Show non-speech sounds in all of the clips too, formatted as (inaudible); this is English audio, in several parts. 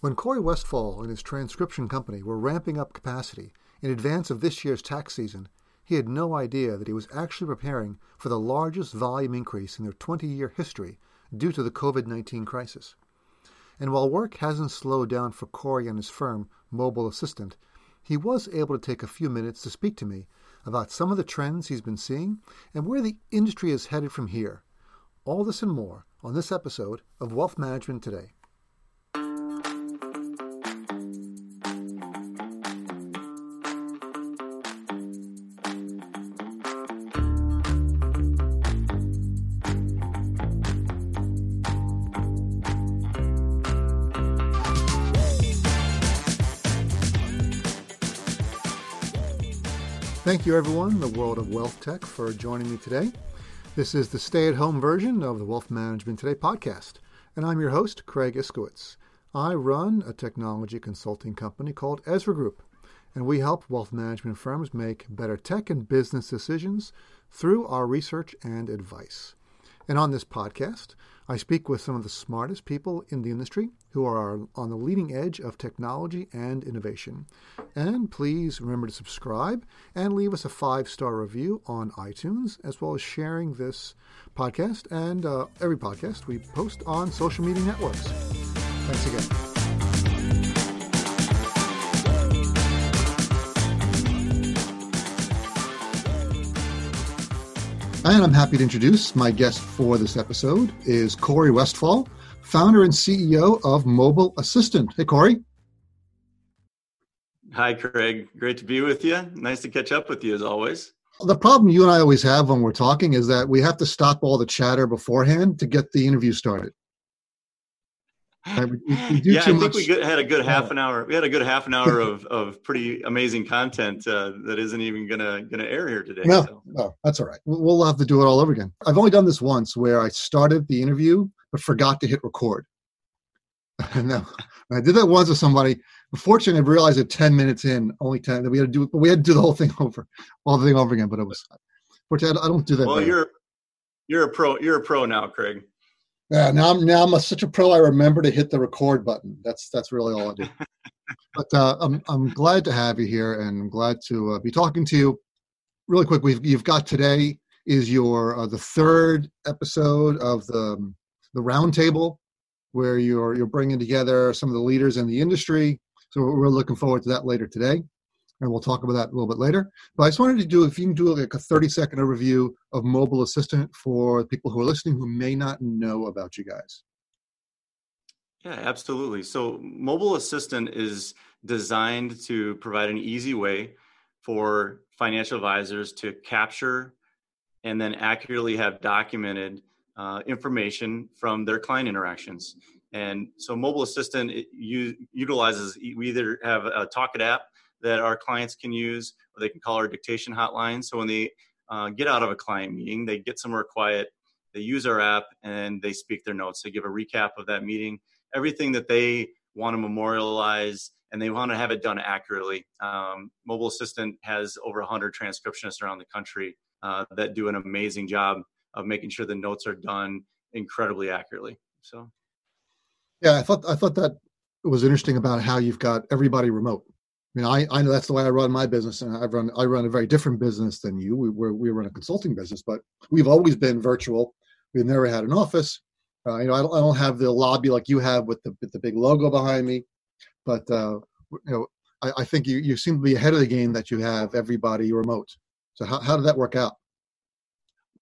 When Corey Westfall and his transcription company were ramping up capacity in advance of this year's tax season, he had no idea that he was actually preparing for the largest volume increase in their 20 year history due to the COVID 19 crisis. And while work hasn't slowed down for Corey and his firm, Mobile Assistant, he was able to take a few minutes to speak to me about some of the trends he's been seeing and where the industry is headed from here. All this and more on this episode of Wealth Management Today. Thank you, everyone, the world of wealth tech, for joining me today. This is the stay at home version of the Wealth Management Today podcast, and I'm your host, Craig Iskowitz. I run a technology consulting company called Ezra Group, and we help wealth management firms make better tech and business decisions through our research and advice. And on this podcast, I speak with some of the smartest people in the industry who are on the leading edge of technology and innovation. And please remember to subscribe and leave us a five star review on iTunes, as well as sharing this podcast and uh, every podcast we post on social media networks. Thanks again. And I'm happy to introduce my guest for this episode is Corey Westfall, founder and CEO of Mobile Assistant. Hey, Corey. Hi, Craig. Great to be with you. Nice to catch up with you as always. The problem you and I always have when we're talking is that we have to stop all the chatter beforehand to get the interview started. Right? We, we yeah, I think we had a good half an hour. We had a good half an (laughs) hour of, of pretty amazing content uh, that isn't even gonna gonna air here today. No, so. no, that's all right. We'll have to do it all over again. I've only done this once, where I started the interview but forgot to hit record. (laughs) now I did that once with somebody. Fortunately, I realized it ten minutes in, only ten, that we had to do. We had to do the whole thing (laughs) over, all the thing over again. But it was. Fortunately, I don't do that. Well, you're you're a pro. You're a pro now, Craig. Yeah, now I'm now I'm a, such a pro. I remember to hit the record button. That's that's really all I do. (laughs) but uh, I'm I'm glad to have you here, and I'm glad to uh, be talking to you. Really quick, we've you've got today is your uh, the third episode of the the roundtable, where you're you're bringing together some of the leaders in the industry. So we're looking forward to that later today and we'll talk about that a little bit later. But I just wanted to do, if you can do like a 30 second overview of Mobile Assistant for people who are listening who may not know about you guys. Yeah, absolutely. So, Mobile Assistant is designed to provide an easy way for financial advisors to capture and then accurately have documented uh, information from their client interactions. And so, Mobile Assistant utilizes, we either have a Talkit app that our clients can use, or they can call our dictation hotline. So when they uh, get out of a client meeting, they get somewhere quiet, they use our app, and they speak their notes. They give a recap of that meeting, everything that they want to memorialize, and they want to have it done accurately. Um, Mobile Assistant has over 100 transcriptionists around the country uh, that do an amazing job of making sure the notes are done incredibly accurately. So, yeah, I thought I thought that was interesting about how you've got everybody remote. I mean, I, I know that's the way I run my business, and I run I run a very different business than you. We we we run a consulting business, but we've always been virtual. We've never had an office. Uh, you know, I don't, I don't have the lobby like you have with the with the big logo behind me, but uh, you know, I, I think you you seem to be ahead of the game that you have everybody remote. So how how did that work out?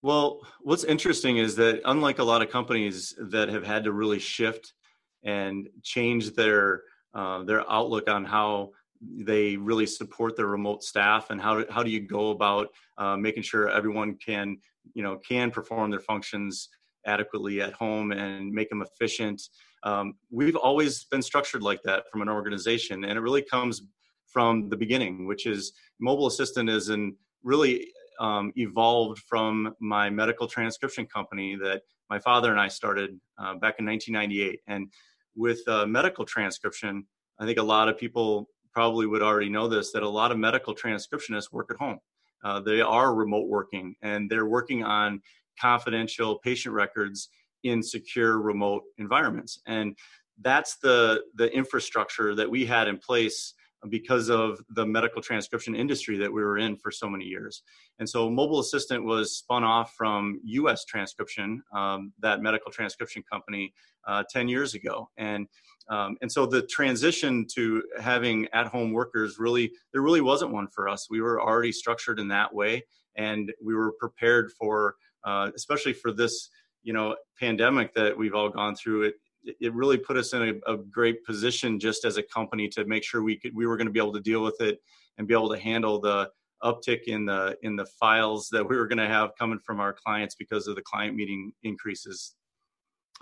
Well, what's interesting is that unlike a lot of companies that have had to really shift and change their uh, their outlook on how they really support their remote staff and how, how do you go about uh, making sure everyone can you know can perform their functions adequately at home and make them efficient? Um, we've always been structured like that from an organization and it really comes from the beginning which is mobile assistant is in really um, evolved from my medical transcription company that my father and i started uh, back in 1998 and with uh, medical transcription i think a lot of people probably would already know this that a lot of medical transcriptionists work at home. Uh, they are remote working and they're working on confidential patient records in secure remote environments. And that's the the infrastructure that we had in place because of the medical transcription industry that we were in for so many years. And so Mobile Assistant was spun off from US Transcription, um, that medical transcription company, uh, 10 years ago. And um, and so the transition to having at-home workers really there really wasn't one for us. We were already structured in that way, and we were prepared for, uh, especially for this you know pandemic that we've all gone through. It it really put us in a, a, great position just as a company to make sure we could we were going to be able to deal with it and be able to handle the uptick in the in the files that we were going to have coming from our clients because of the client meeting increases.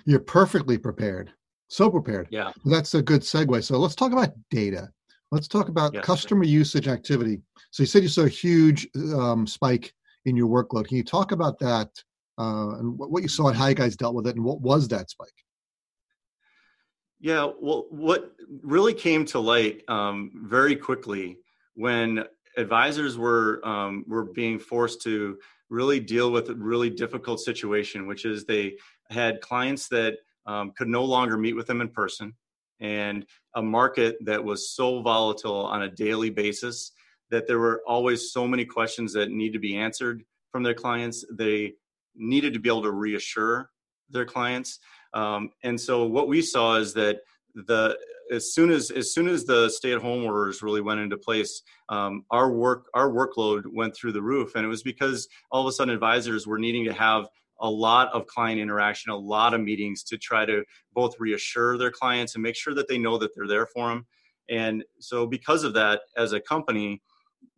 You're perfectly prepared so prepared. Yeah. That's a good segue. So let's talk about data. Let's talk about yes. customer usage activity. So you said you saw a huge um, spike in your workload. Can you talk about that uh, and what you saw and how you guys dealt with it and what was that spike yeah, well, what really came to light um, very quickly when advisors were um, were being forced to really deal with a really difficult situation, which is they had clients that um, could no longer meet with them in person, and a market that was so volatile on a daily basis that there were always so many questions that need to be answered from their clients. They needed to be able to reassure their clients um, and so what we saw is that the as soon as as soon as the stay-at-home orders really went into place, um, our work our workload went through the roof, and it was because all of a sudden advisors were needing to have a lot of client interaction, a lot of meetings to try to both reassure their clients and make sure that they know that they're there for them. And so, because of that, as a company,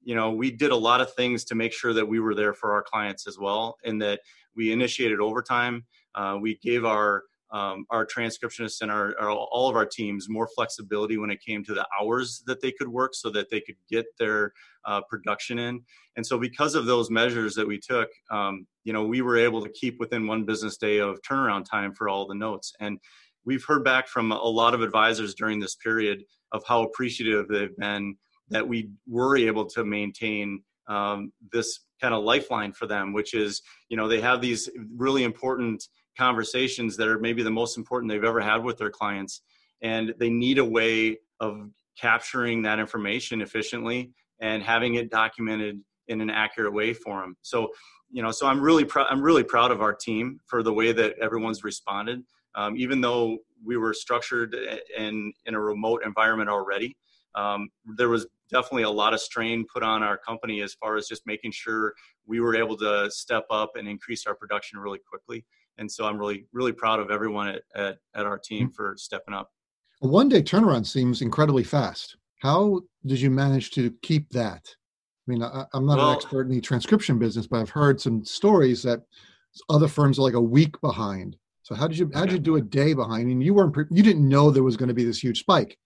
you know, we did a lot of things to make sure that we were there for our clients as well, and that we initiated overtime. Uh, we gave our um, our transcriptionists and our, our, all of our teams more flexibility when it came to the hours that they could work so that they could get their uh, production in. And so because of those measures that we took um, you know we were able to keep within one business day of turnaround time for all the notes. And we've heard back from a lot of advisors during this period of how appreciative they've been that we were able to maintain um, this kind of lifeline for them which is you know they have these really important conversations that are maybe the most important they've ever had with their clients and they need a way of capturing that information efficiently and having it documented in an accurate way for them so you know so i'm really proud i'm really proud of our team for the way that everyone's responded. Um, even though we were structured in in a remote environment already um, there was definitely a lot of strain put on our company as far as just making sure we were able to step up and increase our production really quickly and so I'm really really proud of everyone at at, at our team mm-hmm. for stepping up. A one day turnaround seems incredibly fast. How did you manage to keep that? I mean, I, am not well, an expert in the transcription business, but I've heard some stories that other firms are like a week behind. So how did you how did you do a day behind? I mean, you weren't you didn't know there was going to be this huge spike.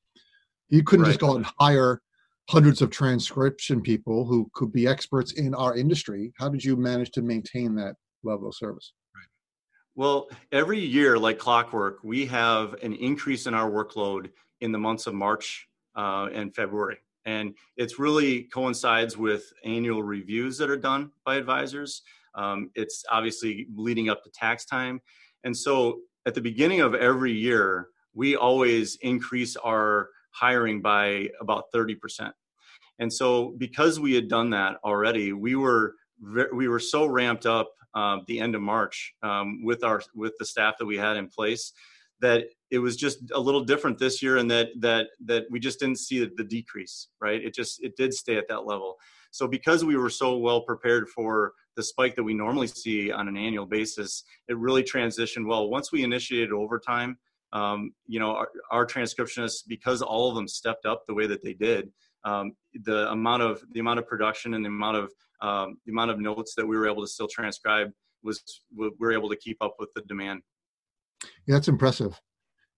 You couldn't right. just go and hire hundreds of transcription people who could be experts in our industry. How did you manage to maintain that level of service? Well, every year, like clockwork, we have an increase in our workload in the months of March uh, and February. And it's really coincides with annual reviews that are done by advisors. Um, it's obviously leading up to tax time. And so at the beginning of every year, we always increase our hiring by about 30%. And so because we had done that already, we were we were so ramped up uh, the end of March um, with our with the staff that we had in place that it was just a little different this year and that that that we just didn't see the, decrease right? It just it did stay at that level. So because we were so well prepared for the spike that we normally see on an annual basis it really transitioned well. Once we initiated overtime um, you know our, our, transcriptionists because all of them stepped up the way that they did um, the amount of the amount of production and the amount of um, the amount of notes that we were able to still transcribe was we were able to keep up with the demand. Yeah, that's impressive.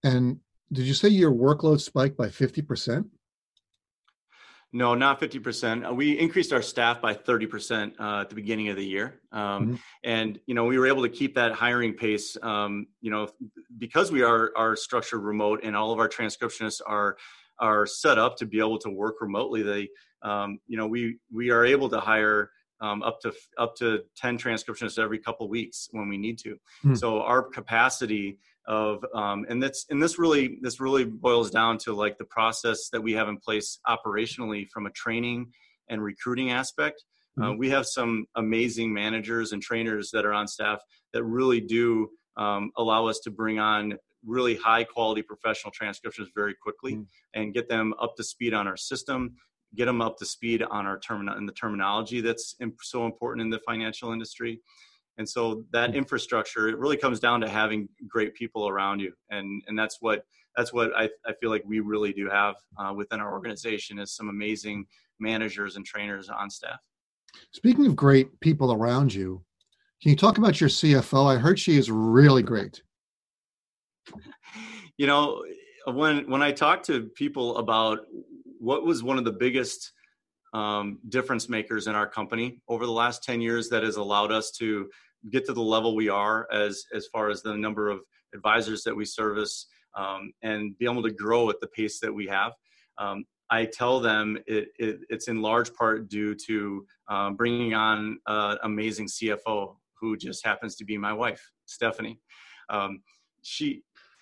And did you say your workload spiked by 50%? No, not 50%. Uh, we increased our staff by 30% uh, at the beginning of the year. Um, mm-hmm. And, you know, we were able to keep that hiring pace, um, you know, because we are, are structured remote and all of our transcriptionists are, are set up to be able to work remotely. They, um, you know, we we are able to hire um, up to up to 10 transcriptionists every couple weeks when we need to. Hmm. So our capacity of um, and that's and this really this really boils down to like the process that we have in place operationally from a training and recruiting aspect uh, mm-hmm. uh, we have some amazing managers and trainers that are on staff that really do um, allow us to bring on really high quality professional transcriptions very quickly mm-hmm. and get them up to speed on our system get them up to speed on our terminal and the terminology that's so important in the financial industry. And so that hmm. infrastructure it really comes down to having great people around you. And and that's what that's what i, I feel like we really do have uh, within our organization is some amazing managers and trainers on staff. Speaking of great people around you can you talk about your cfo i heard she is really great you know when when i talk to people about what was one of the biggest um, difference makers in our company over the last 10 years that has allowed us to get to the level we are as as far as the number of advisors that we service um, and be able to grow at the pace that we have. Um, I tell them it, it, it's in large part due to um, bringing on an amazing CFO who just happens to be my wife, Stephanie. Um,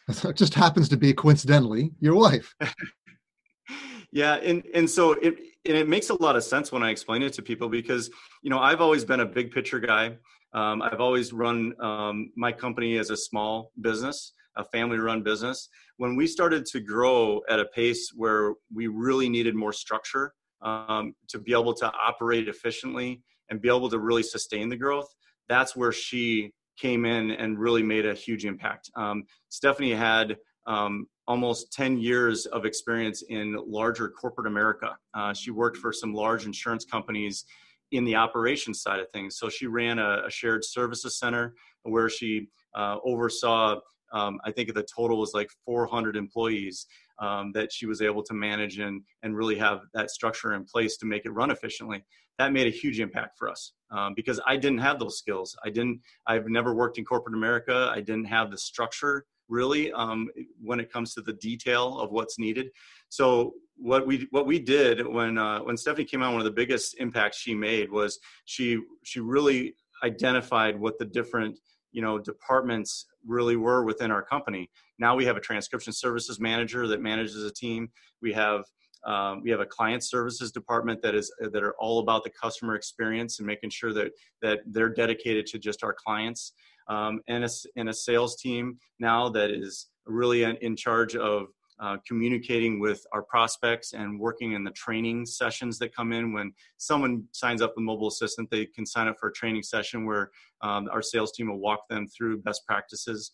she it just happens to be coincidentally your wife. (laughs) yeah, and and so it and it makes a lot of sense when I explain it to people because you know I've always been a big picture guy. Um, I've always run um, my company as a small business, a family run business. When we started to grow at a pace where we really needed more structure um, to be able to operate efficiently and be able to really sustain the growth, that's where she came in and really made a huge impact. Um, Stephanie had um, almost 10 years of experience in larger corporate America. Uh, she worked for some large insurance companies in the operations side of things. So she ran a, a shared services center where she uh, oversaw, um, I think the total was like 400 employees um, that she was able to manage and, and really have that structure in place to make it run efficiently. That made a huge impact for us um, because I didn't have those skills. I didn't, I've never worked in corporate America. I didn't have the structure really um, when it comes to the detail of what's needed. So what we what we did when uh, when Stephanie came out, one of the biggest impacts she made was she she really identified what the different you know departments really were within our company. Now we have a transcription services manager that manages a team. We have um, we have a client services department that is that are all about the customer experience and making sure that that they're dedicated to just our clients um, and, a, and a sales team now that is really in, in charge of uh, communicating with our prospects and working in the training sessions that come in when someone signs up with mobile assistant they can sign up for a training session where um, our sales team will walk them through best practices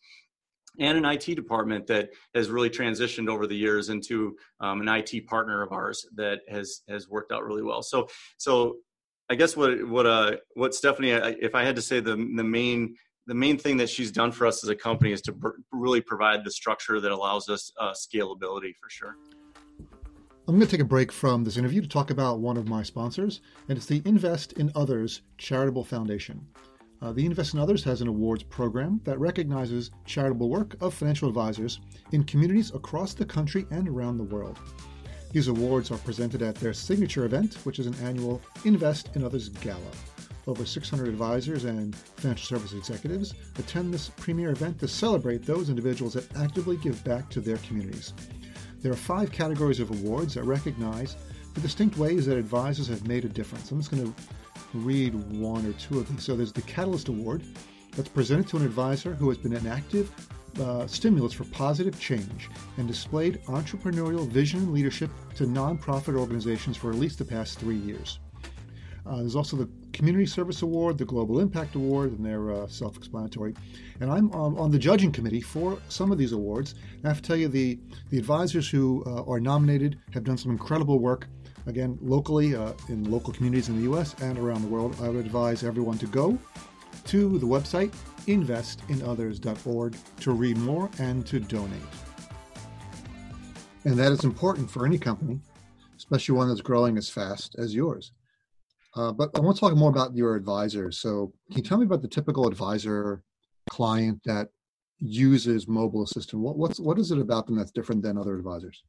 and an IT department that has really transitioned over the years into um, an IT partner of ours that has has worked out really well. So so I guess what what uh what Stephanie if I had to say the the main the main thing that she's done for us as a company is to br- really provide the structure that allows us uh, scalability for sure. I'm going to take a break from this interview to talk about one of my sponsors, and it's the Invest in Others Charitable Foundation. Uh, the Invest in Others has an awards program that recognizes charitable work of financial advisors in communities across the country and around the world. These awards are presented at their signature event, which is an annual Invest in Others Gala. Over 600 advisors and financial service executives attend this premier event to celebrate those individuals that actively give back to their communities. There are five categories of awards that recognize the distinct ways that advisors have made a difference. I'm just going to read one or two of these. So there's the Catalyst Award that's presented to an advisor who has been an active uh, stimulus for positive change and displayed entrepreneurial vision and leadership to nonprofit organizations for at least the past three years. Uh, there's also the Community Service Award, the Global Impact Award, and they're uh, self explanatory. And I'm on, on, the judging committee for some of these awards. And I have to tell you, the, the advisors who uh, are nominated have done some incredible work. Again, locally, uh, in local communities in the U.S. and around the world, I would advise everyone to go to the website investinothers.org to read more and to donate. And that is important for any company, especially one that's growing as fast as yours. Uh, but I want to talk more about your advisors. So, can you tell me about the typical advisor client that uses mobile assistant? What what's what is it about them that's different than other advisors?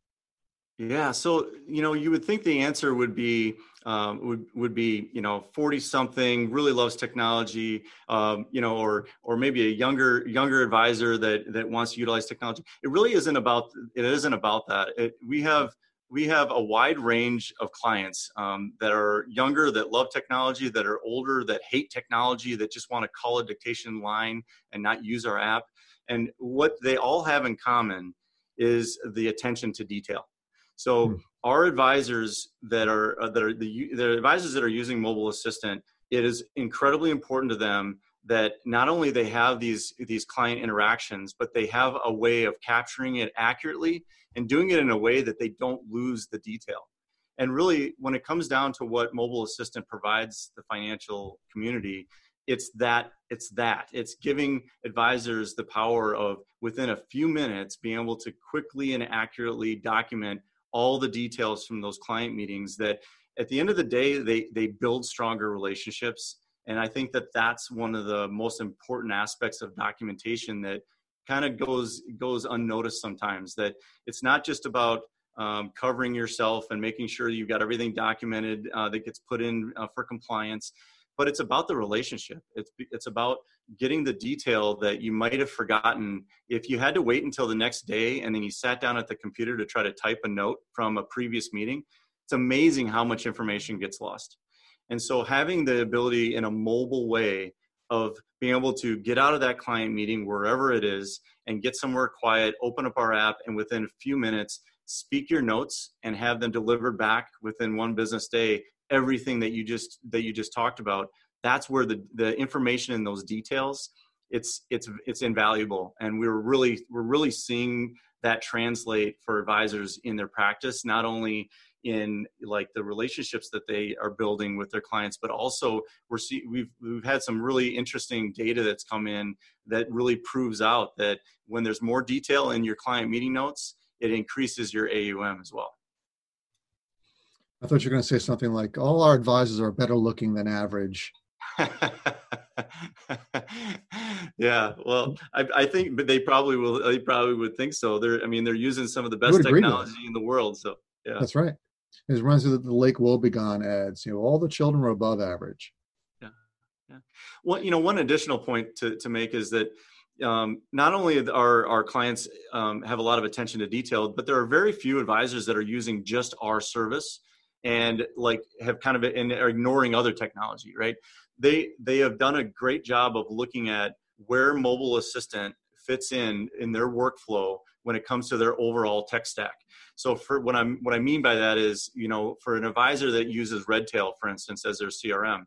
Yeah, so you know, you would think the answer would be um, would would be you know forty something really loves technology, um, you know, or or maybe a younger younger advisor that that wants to utilize technology. It really isn't about it isn't about that. It, we have we have a wide range of clients um, that are younger that love technology, that are older that hate technology, that just want to call a dictation line and not use our app. And what they all have in common is the attention to detail so hmm. our advisors that are uh, that are the, the advisors that are using mobile assistant, it is incredibly important to them that not only they have these these client interactions, but they have a way of capturing it accurately and doing it in a way that they don't lose the detail. And really, when it comes down to what mobile assistant provides the financial community, it's that it's that it's giving advisors the power of within a few minutes being able to quickly and accurately document all the details from those client meetings that at the end of the day they they build stronger relationships and i think that that's one of the most important aspects of documentation that kind of goes goes unnoticed sometimes that it's not just about um, covering yourself and making sure you've got everything documented uh, that gets put in uh, for compliance but it's about the relationship. It's it's about getting the detail that you might have forgotten. If you had to wait until the next day and then you sat down at the computer to try to type a note from a previous meeting it's amazing how much information gets lost and so having the ability in a mobile way of being able to get out of that client meeting wherever it is and get somewhere quiet open up our app and within a few minutes speak your notes and have them delivered back within one business day everything that you just that you just talked about that's where the the information in those details it's it's it's invaluable. And we're really we're really seeing that translate for advisors in their practice not only in like the relationships that they are building with their clients but also we're see we've we've had some really interesting data that's come in that really proves out that when there's more detail in your client meeting notes it increases your AUM as well I thought you were going to say something like all our advisors are better looking than average (laughs) yeah, well, I, I, think, but they probably will. They probably would think so. They're, I mean, they're using some of the best technology in the world. So, yeah, that's right. It runs of the Lake Wobegon ads. You know, all the children are above average. Yeah, yeah. Well, you know, one additional point to to make is that um, not only are our clients um, have a lot of attention to detail, but there are very few advisors that are using just our service and like have kind of and are ignoring other technology, right? they they have done a great job of looking at where mobile assistant fits in in their workflow when it comes to their overall tech stack. So for what I'm what I mean by that is, you know, for an advisor that uses Redtail, for instance, as their CRM,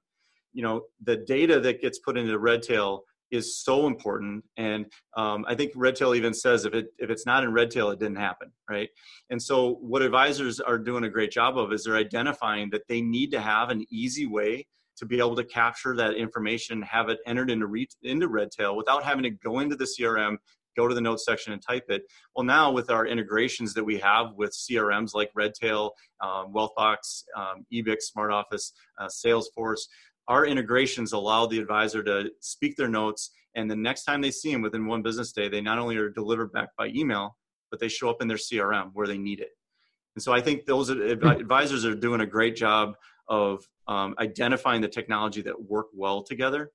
you know, the data that gets put into Redtail is so important. And um, I think Redtail even says if it if it's not in Redtail, it didn't happen, right? And so what advisors are doing a great job of is they're identifying that they need to have an easy way to be able to capture that information, have it entered into, re- into Redtail without having to go into the CRM, go to the notes section and type it. Well, now with our integrations that we have with CRMs like Redtail, um, Wealthbox, um, Ebix, Smart Office, uh, Salesforce, our integrations allow the advisor to speak their notes, and the next time they see them within one business day, they not only are delivered back by email, but they show up in their CRM where they need it. And so I think those advisors are doing a great job of um, identifying the technology that work well together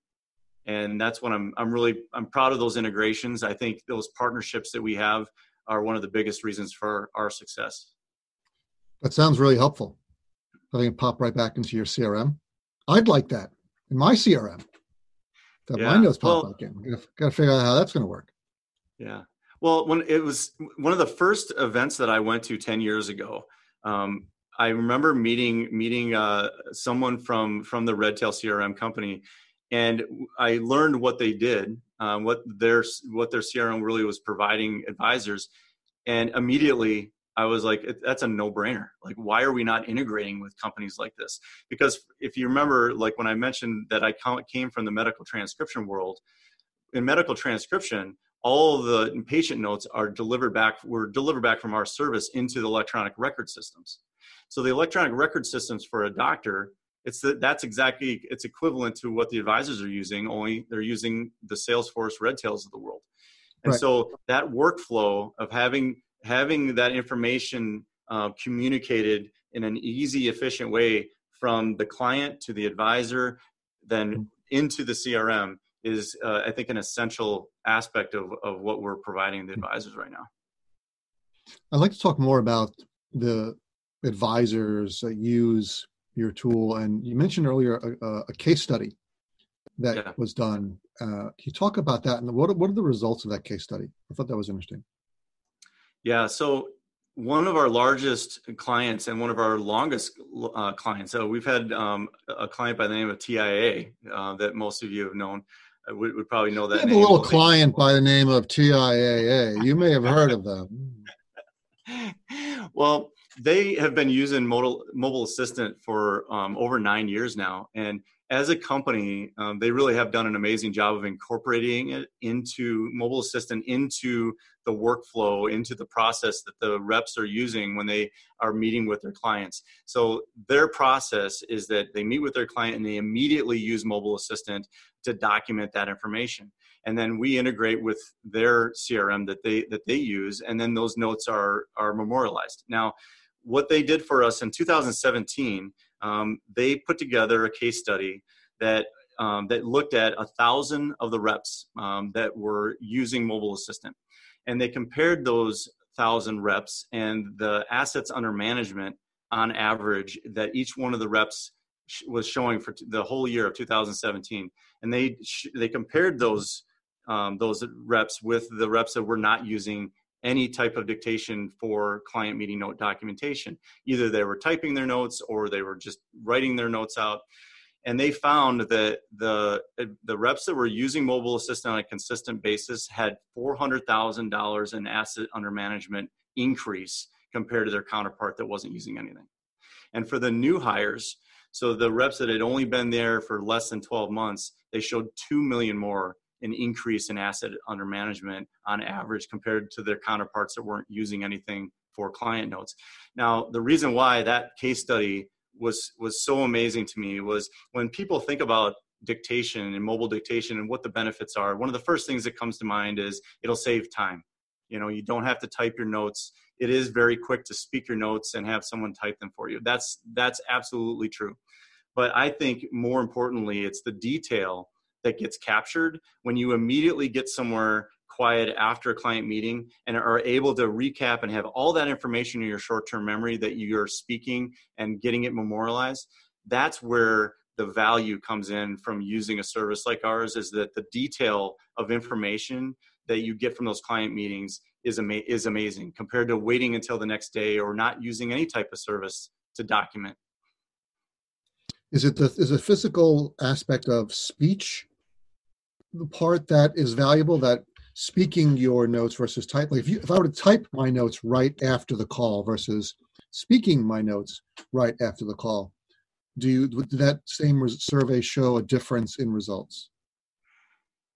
and that's what i'm i'm really i'm proud of those integrations. I think those partnerships that we have are one of the biggest reasons for our success. That sounds really helpful. Having it pop right back into your crm i'd like that in my crm that yeah. my notes pop well, back in. Gotta, gotta figure out how that's going to work. Yeah. Well when it was one of the first events that i went to 10 years ago um, I remember meeting meeting uh, someone from from the Redtail CRM company, and I learned what they did, uh, what their what their CRM really was providing advisors, and immediately I was like, that's a no brainer. Like, why are we not integrating with companies like this? Because if you remember, like when I mentioned that I came from the medical transcription world, in medical transcription, all the patient notes are delivered back were delivered back from our service into the electronic record systems so the electronic record systems for a doctor, it's the, that's exactly it's equivalent to what the advisors are using. Only they're using the Salesforce Redtails of the world, and right. so that workflow of having having that information uh, communicated in an easy, efficient way from the client to the advisor, then mm-hmm. into the CRM is, uh, I think, an essential aspect of, of what we're providing the advisors right now. I'd like to talk more about the advisors that use your tool. And you mentioned earlier a, a case study that yeah. was done. Uh, can you talk about that and what, what are the results of that case study? I thought that was interesting. Yeah, so one of our largest clients and one of our longest uh, clients. So we've had um, a client by the name of TIA uh, that most of you have known. Uh, would, would probably know that. We have a little client by the name of TIAA. You may have heard of them. (laughs) well, they have been using mobile, mobile assistant for um, over nine years now, and as a company, um, they really have done an amazing job of incorporating it into mobile assistant into the workflow, into the process that the reps are using when they are meeting with their clients. So their process is that they meet with their client and they immediately use mobile assistant to document that information. And then we integrate with their CRM that they that they use, and then those notes are are memorialized. Now, what they did for us in 2017 um, they put together a case study that um, that looked at a thousand of the reps um, that were using mobile assistant, and they compared those thousand reps and the assets under management on average that each one of the reps sh- was showing for t- the whole year of 2017, and they sh- they compared those um, those reps with the reps that were not using any type of dictation for client meeting note documentation. Either they were typing their notes or they were just writing their notes out. And they found that the the reps that were using mobile assistant on a consistent basis had four hundred thousand dollars in asset under management increase compared to their counterpart that wasn't using anything. And for the new hires, so the reps that had only been there for less than 12 months, they showed 2 million more an increase in asset under management on average compared to their counterparts that weren't using anything for client notes. Now, the reason why that case study was was so amazing to me was when people think about dictation and mobile dictation and what the benefits are. One of the first things that comes to mind is it'll save time. You know, you don't have to type your notes. It is very quick to speak your notes and have someone type them for you. That's that's absolutely true. But I think more importantly, it's the detail that gets captured when you immediately get somewhere quiet after a client meeting and are able to recap and have all that information in your short-term memory that you're speaking and getting it memorialized that's where the value comes in from using a service like ours is that the detail of information that you get from those client meetings is, ama- is amazing compared to waiting until the next day or not using any type of service to document. Is it the is a physical aspect of speech the part that is valuable that speaking your notes versus type like if you if i were to type my notes right after the call versus speaking my notes right after the call do you did that same survey show a difference in results?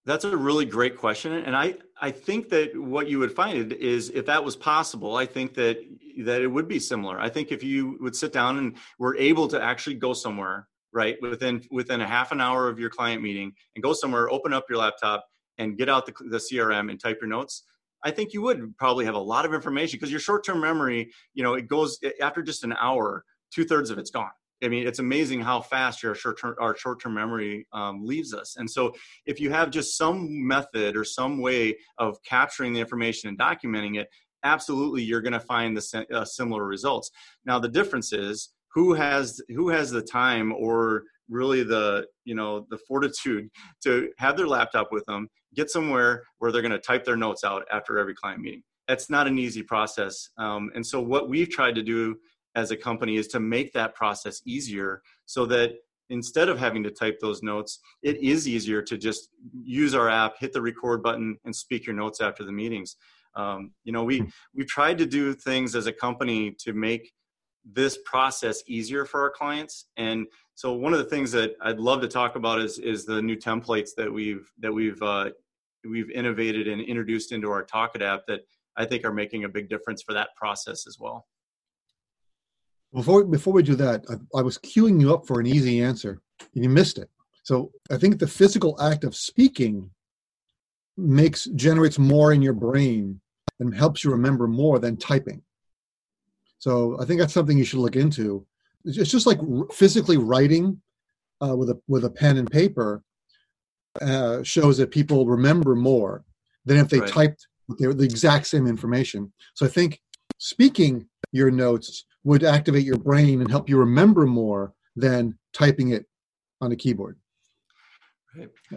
That's a really great question and i i think that what you would find is if that was possible i think that that it would be similar. I think if you would sit down and were able to actually go somewhere right within within a half an hour of your client meeting and go somewhere open up your laptop and get out the, the crm and type your notes i think you would probably have a lot of information because your short-term memory you know it goes after just an hour two-thirds of it's gone I mean, it's amazing how fast your short-term our short-term memory um, leaves us. And so, if you have just some method or some way of capturing the information and documenting it, absolutely, you're going to find the uh, similar results. Now, the difference is who has who has the time or really the you know the fortitude (laughs) to have their laptop with them get somewhere where they're going to type their notes out after every client meeting. That's not an easy process um, and so what we've tried to do as a company is to make that process easier so that instead of having to type those notes it is easier to just use our app hit the record button and speak your notes after the meetings. Um, you know we we tried to do things as a company to make this process easier for our clients. And so one of the things that i'd love to talk about is is the new templates that we've that we've uh, we've innovated and introduced into our talkit app that i think are making a big difference for that process as well. Before before we do that I, I was queuing you up for an easy answer and you missed it. So i think the physical act of speaking makes generates more in your brain and helps you remember more than typing So I think that's something you should look into. It's just like physically writing uh, with a with a pen and paper uh, shows that people remember more than if they right. typed the exact same information. So I think speaking your notes would activate your brain and help you remember more than typing it on a keyboard.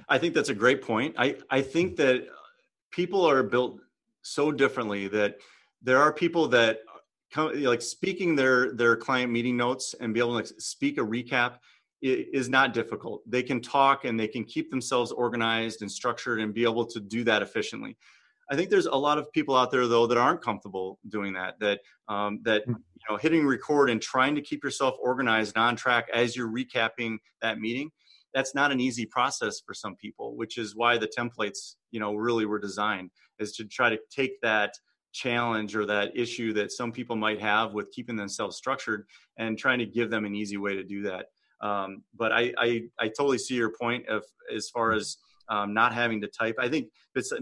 I think that's a great point. I, I think that people are built so differently that there are people that come like speaking their their client meeting notes and be able to speak a recap is not difficult. They can talk and they can keep themselves organized and structured and be able to do that efficiently. I think there's a lot of people out there though that aren't comfortable doing that. That um, that hmm. you know hitting record and trying to keep yourself organized and on track as you're recapping that meeting. That's not an easy process for some people, which is why the templates you know really were designed is to try to take that challenge or that issue that some people might have with keeping themselves structured and trying to give them an easy way to do that. Um, but I, I, I totally see your point of as far as um, not having to type. I think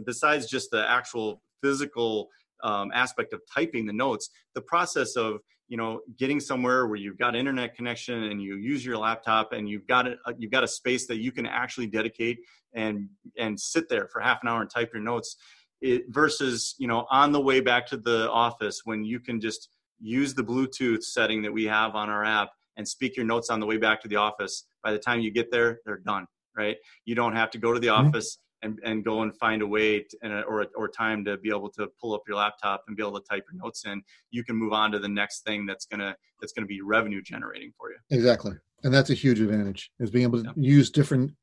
besides just the actual physical um, aspect of typing the notes, the process of you know getting somewhere where you've got internet connection and you use your laptop and you've got a you've got a space that you can actually dedicate and and sit there for half an hour and type your notes it, versus you know on the way back to the office when you can just use the bluetooth setting that we have on our app and speak your notes on the way back to the office. By the time you get there they're done right? You don't have to go to the mm-hmm. office and, and go and find a way to, and a, or, or time to be able to pull up your laptop and be able to type your notes in. You can move on to the next thing that's gonna that's gonna be revenue generating for you. Exactly. And that's a huge advantage is being able to yeah. use different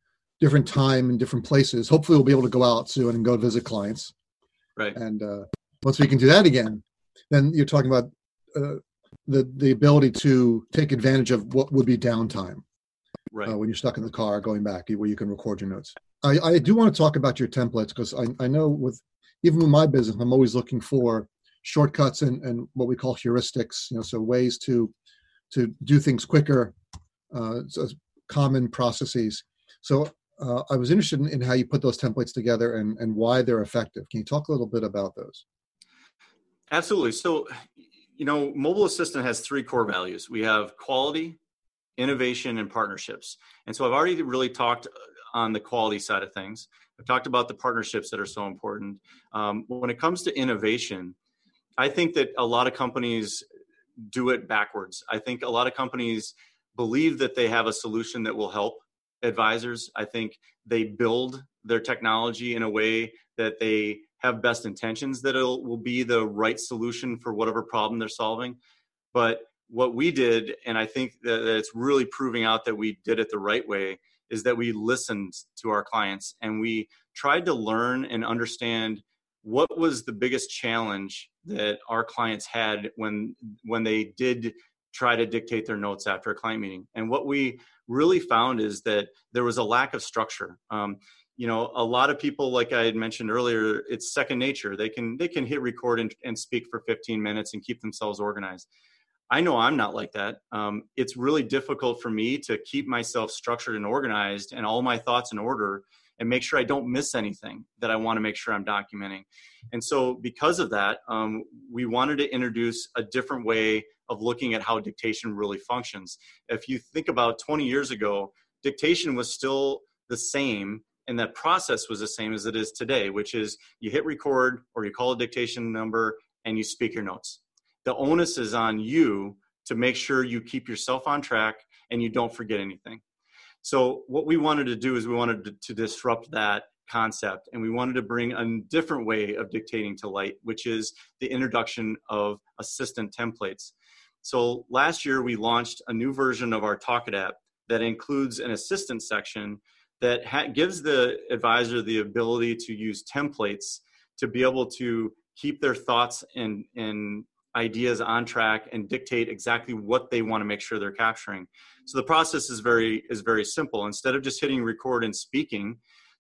different time in different places. Hopefully we'll be able to go out soon and go visit clients Right. And uh, once we can do that again, then you're talking about uh, the the ability to take advantage of what would be downtime. Right. Uh, when you're stuck in the car going back, where you can record your notes. I, I do want to talk about your templates because I, I know with even with my business, I'm always looking for shortcuts and, and what we call heuristics. You know, so ways to to do things quicker, uh, so common processes. So uh, I was interested in, in, how you put those templates together and, and why they're effective. Can you talk a little bit about those? Absolutely. So, you know, Mobile Assistant has three core values. We have quality, innovation, and partnerships. And so I've already really talked uh, on the quality side of things. I've talked about the partnerships that are so important. Um, when it comes to innovation, I think that a lot of companies do it backwards. I think a lot of companies believe that they have a solution that will help advisors. I think they build their technology in a way that they have best intentions that it will be the right solution for whatever problem they're solving. But what we did, and I think that it's really proving out that we did it the right way, is that we listened to our clients and we tried to learn and understand what was the biggest challenge that our clients had when when they did try to dictate their notes after a client meeting. And what we really found is that there was a lack of structure. Um, you know, a lot of people, like I had mentioned earlier, it's second nature. They can they can hit record and, and speak for 15 minutes and keep themselves organized. I know I'm not like that. Um, it's really difficult for me to keep myself structured and organized and all my thoughts in order and make sure I don't miss anything that I want to make sure I'm documenting. And so, because of that, um, we wanted to introduce a different way of looking at how dictation really functions. If you think about 20 years ago, dictation was still the same and that process was the same as it is today, which is you hit record or you call a dictation number and you speak your notes. The onus is on you to make sure you keep yourself on track and you don't forget anything. So, what we wanted to do is we wanted to, to disrupt that concept and we wanted to bring a different way of dictating to light, which is the introduction of assistant templates. So last year we launched a new version of our Talkit app that includes an assistant section that ha- gives the advisor the ability to use templates to be able to keep their thoughts and, and ideas on track and dictate exactly what they want to make sure they're capturing. So the process is very is very simple. Instead of just hitting record and speaking,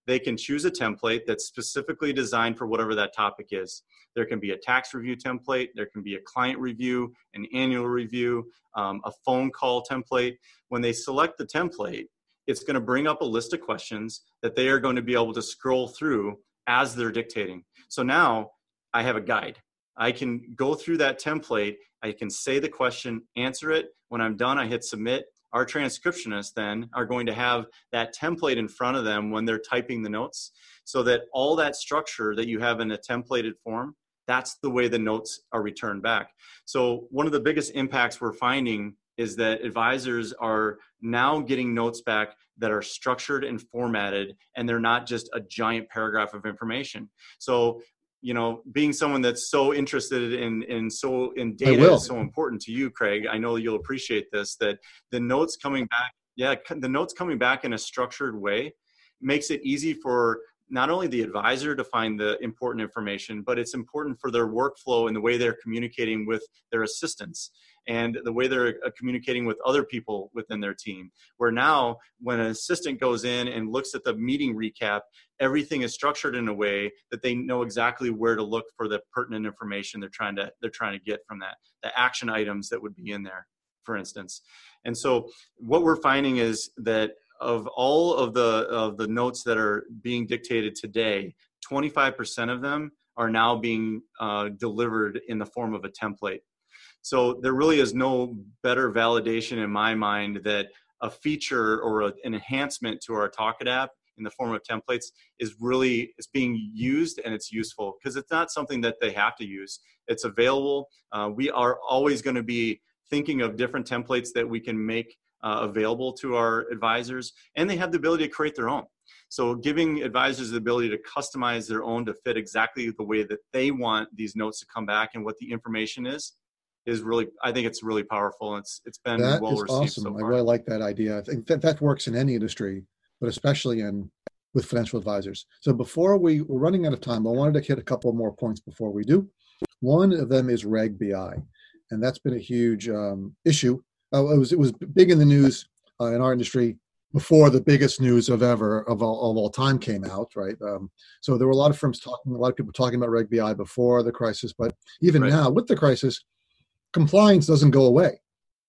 they can choose a template that's specifically designed for whatever that topic is. There can be a tax review template, there can be a client review, an annual review, um, a phone call template. When they select the template, it's going to bring up a list of questions that they are going to be able to scroll through as they're dictating. So now I have a guide. I can go through that template. I can say the question, answer it. When I'm done, I hit submit. Our transcriptionists then are going to have that template in front of them when they're typing the notes so that all that structure that you have in a templated form, that's the way the notes are returned back. So, one of the biggest impacts we're finding is that advisors are now getting notes back that are structured and formatted and they're not just a giant paragraph of information so you know being someone that's so interested in in so in data is so important to you craig. I know you'll appreciate this that the notes coming back yeah the notes coming back in a structured way makes it easy for not only the advisor to find the important information but it's important for their workflow and the way they're communicating with their assistants and the way they're uh, communicating with other people within their team. Where now, when an assistant goes in and looks at the meeting recap, everything is structured in a way that they know exactly where to look for the pertinent information they're trying to they're trying to get from that, the action items that would be in there, for instance. And so, what we're finding is that of all of the of the notes that are being dictated today, 25% of them are now being uh, delivered in the form of a template so there really is no better validation in my mind that a feature or an enhancement to our Talkit app in the form of templates is really is being used and it's useful because it's not something that they have to use. It's available. Uh, we are always going to be thinking of different templates that we can make uh, available to our advisors, and they have the ability to create their own. So, giving advisors the ability to customize their own to fit exactly the way that they want these notes to come back and what the information is is really I think it's really powerful. It's it's been that well received awesome. so far. I really like that idea. I think that that works in any industry, but especially in with financial advisors. So before we we're running out of time, I wanted to hit a couple more points before we do. One of them is Reg BI, and that's been a huge um, issue. Uh, it was it was big in the news uh, in our industry before the biggest news of ever of all, of all time came out, right? Um, so there were a lot of firms talking, a lot of people talking about Reg BI before the crisis, but even right. now with the crisis, compliance doesn't go away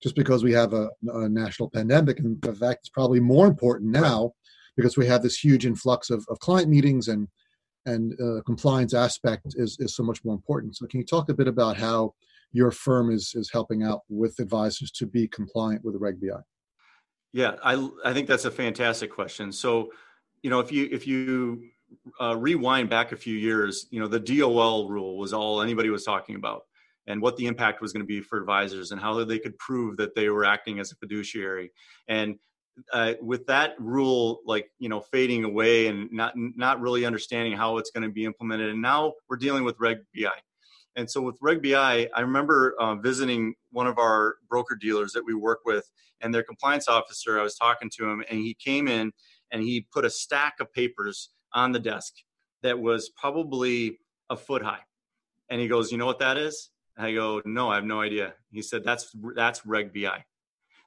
just because we have a, a national pandemic. And in fact, it's probably more important now because we have this huge influx of, of client meetings and and uh, compliance aspect is, is so much more important. So can you talk a bit about how your firm is is helping out with advisors to be compliant with the Reg BI? Yeah, I I think that's a fantastic question. So, you know, if you if you uh, rewind back a few years, you know, the DOL rule was all anybody was talking about and what the impact was going to be for advisors and how they could prove that they were acting as a fiduciary. And uh, with that rule like you know fading away and not not really understanding how it's going to be implemented and now we're dealing with reg bi and so with reg bi i remember uh, visiting one of our broker dealers that we work with and their compliance officer i was talking to him and he came in and he put a stack of papers on the desk that was probably a foot high. And he goes you know what that is I go, no, I have no idea. He said, that's that's Reg BI.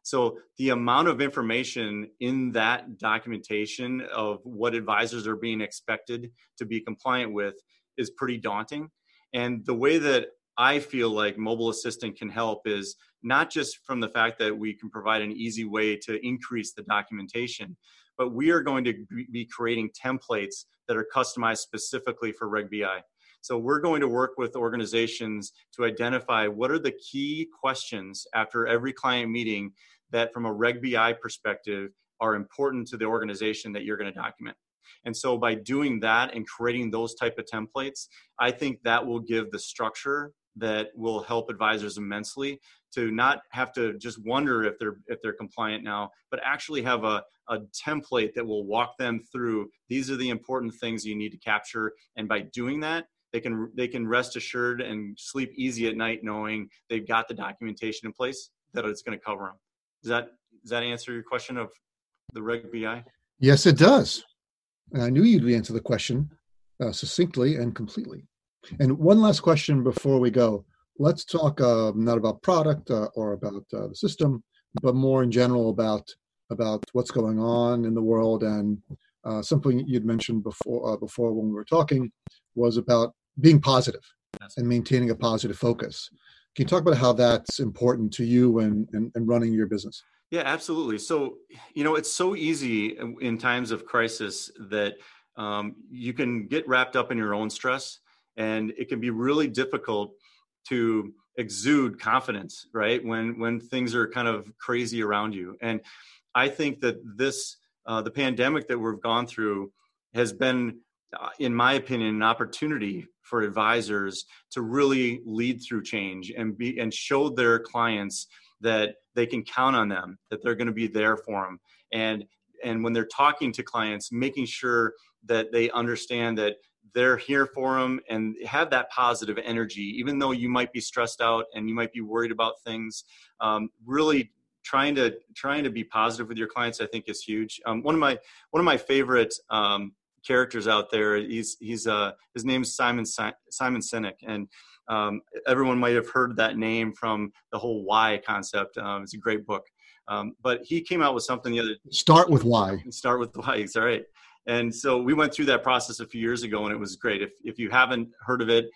So the amount of information in that documentation of what advisors are being expected to be compliant with is pretty daunting. And the way that I feel like Mobile Assistant can help is not just from the fact that we can provide an easy way to increase the documentation, but we are going to be creating templates that are customized specifically for Reg BI. So we're going to work with organizations to identify what are the key questions after every client meeting that from a Reg BI perspective are important to the organization that you're going to document. And so by doing that and creating those type of templates, I think that will give the structure that will help advisors immensely to not have to just wonder if they're if they're compliant now but actually have a, a template that will walk them through these are the important things you need to capture and by doing that they can they can rest assured and sleep easy at night knowing they've got the documentation in place that it's going to cover them. Does that does that answer your question of the Reg BI? Yes, it does. And I knew you'd answer the question uh, succinctly and completely. And one last question before we go. Let's talk uh, not about product uh, or about uh, the system, but more in general about about what's going on in the world and uh, something you'd mentioned before uh, before when we were talking was about being positive and maintaining a positive focus. Can you talk about how that's important to you and, and, and running your business? Yeah, absolutely. So, you know, it's so easy in times of crisis that um, you can get wrapped up in your own stress, and it can be really difficult to exude confidence, right? When when things are kind of crazy around you. And I think that this uh, the pandemic that we've gone through has been, in my opinion, an opportunity for advisors to really lead through change and be and show their clients that they can count on them, that they're going to be there for them, and and when they're talking to clients, making sure that they understand that they're here for them and have that positive energy even though you might be stressed out and you might be worried about things um, really trying to trying to be positive with your clients i think is huge. Um, one of my one of my favorite um, characters out there he's he's uh his name's simon simon sinek and um, everyone might have heard that name from the whole why concept um, it's a great book um, but he came out with something the other start with why start with why all right and so we went through that process a few years ago, and it was great. If if you haven't heard of it,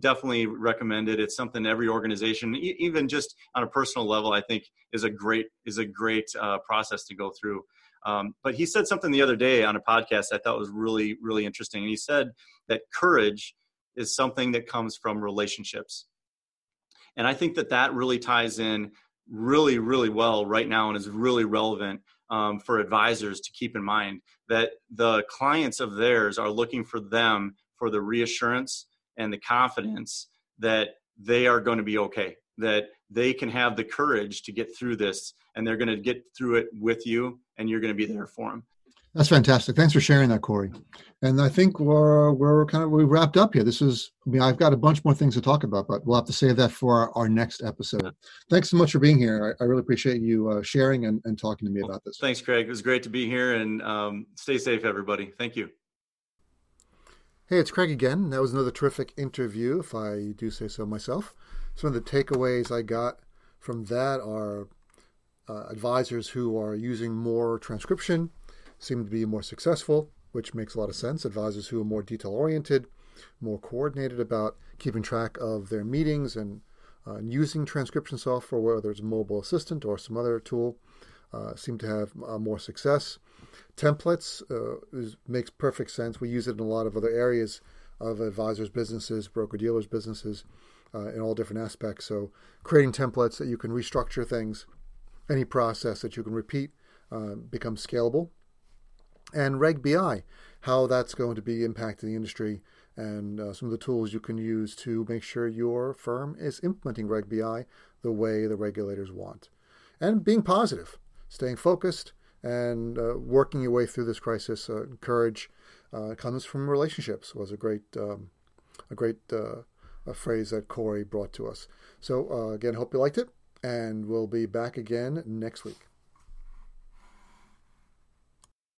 definitely recommend it. It's something every organization, even just on a personal level, I think is a great is a great uh, process to go through. Um, but he said something the other day on a podcast I thought was really really interesting, and he said that courage is something that comes from relationships, and I think that that really ties in really really well right now and is really relevant um, for advisors to keep in mind that the clients of theirs are looking for them for the reassurance and the confidence that they are going to be okay that they can have the courage to get through this and they're going to get through it with you and you're going to be there for them that's fantastic. Thanks for sharing that, Corey. And I think we're we're kind of we wrapped up here. This is I mean I've got a bunch more things to talk about, but we'll have to save that for our, our next episode. Thanks so much for being here. I, I really appreciate you uh, sharing and, and talking to me about this. Thanks, Craig. It was great to be here, and um, stay safe, everybody. Thank you. Hey, it's Craig again. That was another terrific interview, if I do say so myself. Some of the takeaways I got from that are uh, advisors who are using more transcription seem to be more successful, which makes a lot of sense. Advisors who are more detail oriented, more coordinated about keeping track of their meetings and, uh, using transcription software, whether it's mobile assistant or some other tool, uh, seem to have uh, more success. Templates uh, is, makes perfect sense. We use it in a lot of other areas of advisors' businesses, broker dealers' businesses, uh, in all different aspects. So, creating templates that you can restructure things, any process that you can repeat, uh, becomes scalable and Reg BI, how that's going to be impacting the industry, and uh, some of the tools you can use to make sure your firm is implementing Reg BI the way the regulators want. And being positive, staying focused, and uh, working your way through this crisis. Uh, courage uh, comes from relationships was a great, um, a great uh, a phrase that Corey brought to us. So uh, again, hope you liked it, and we'll be back again next week.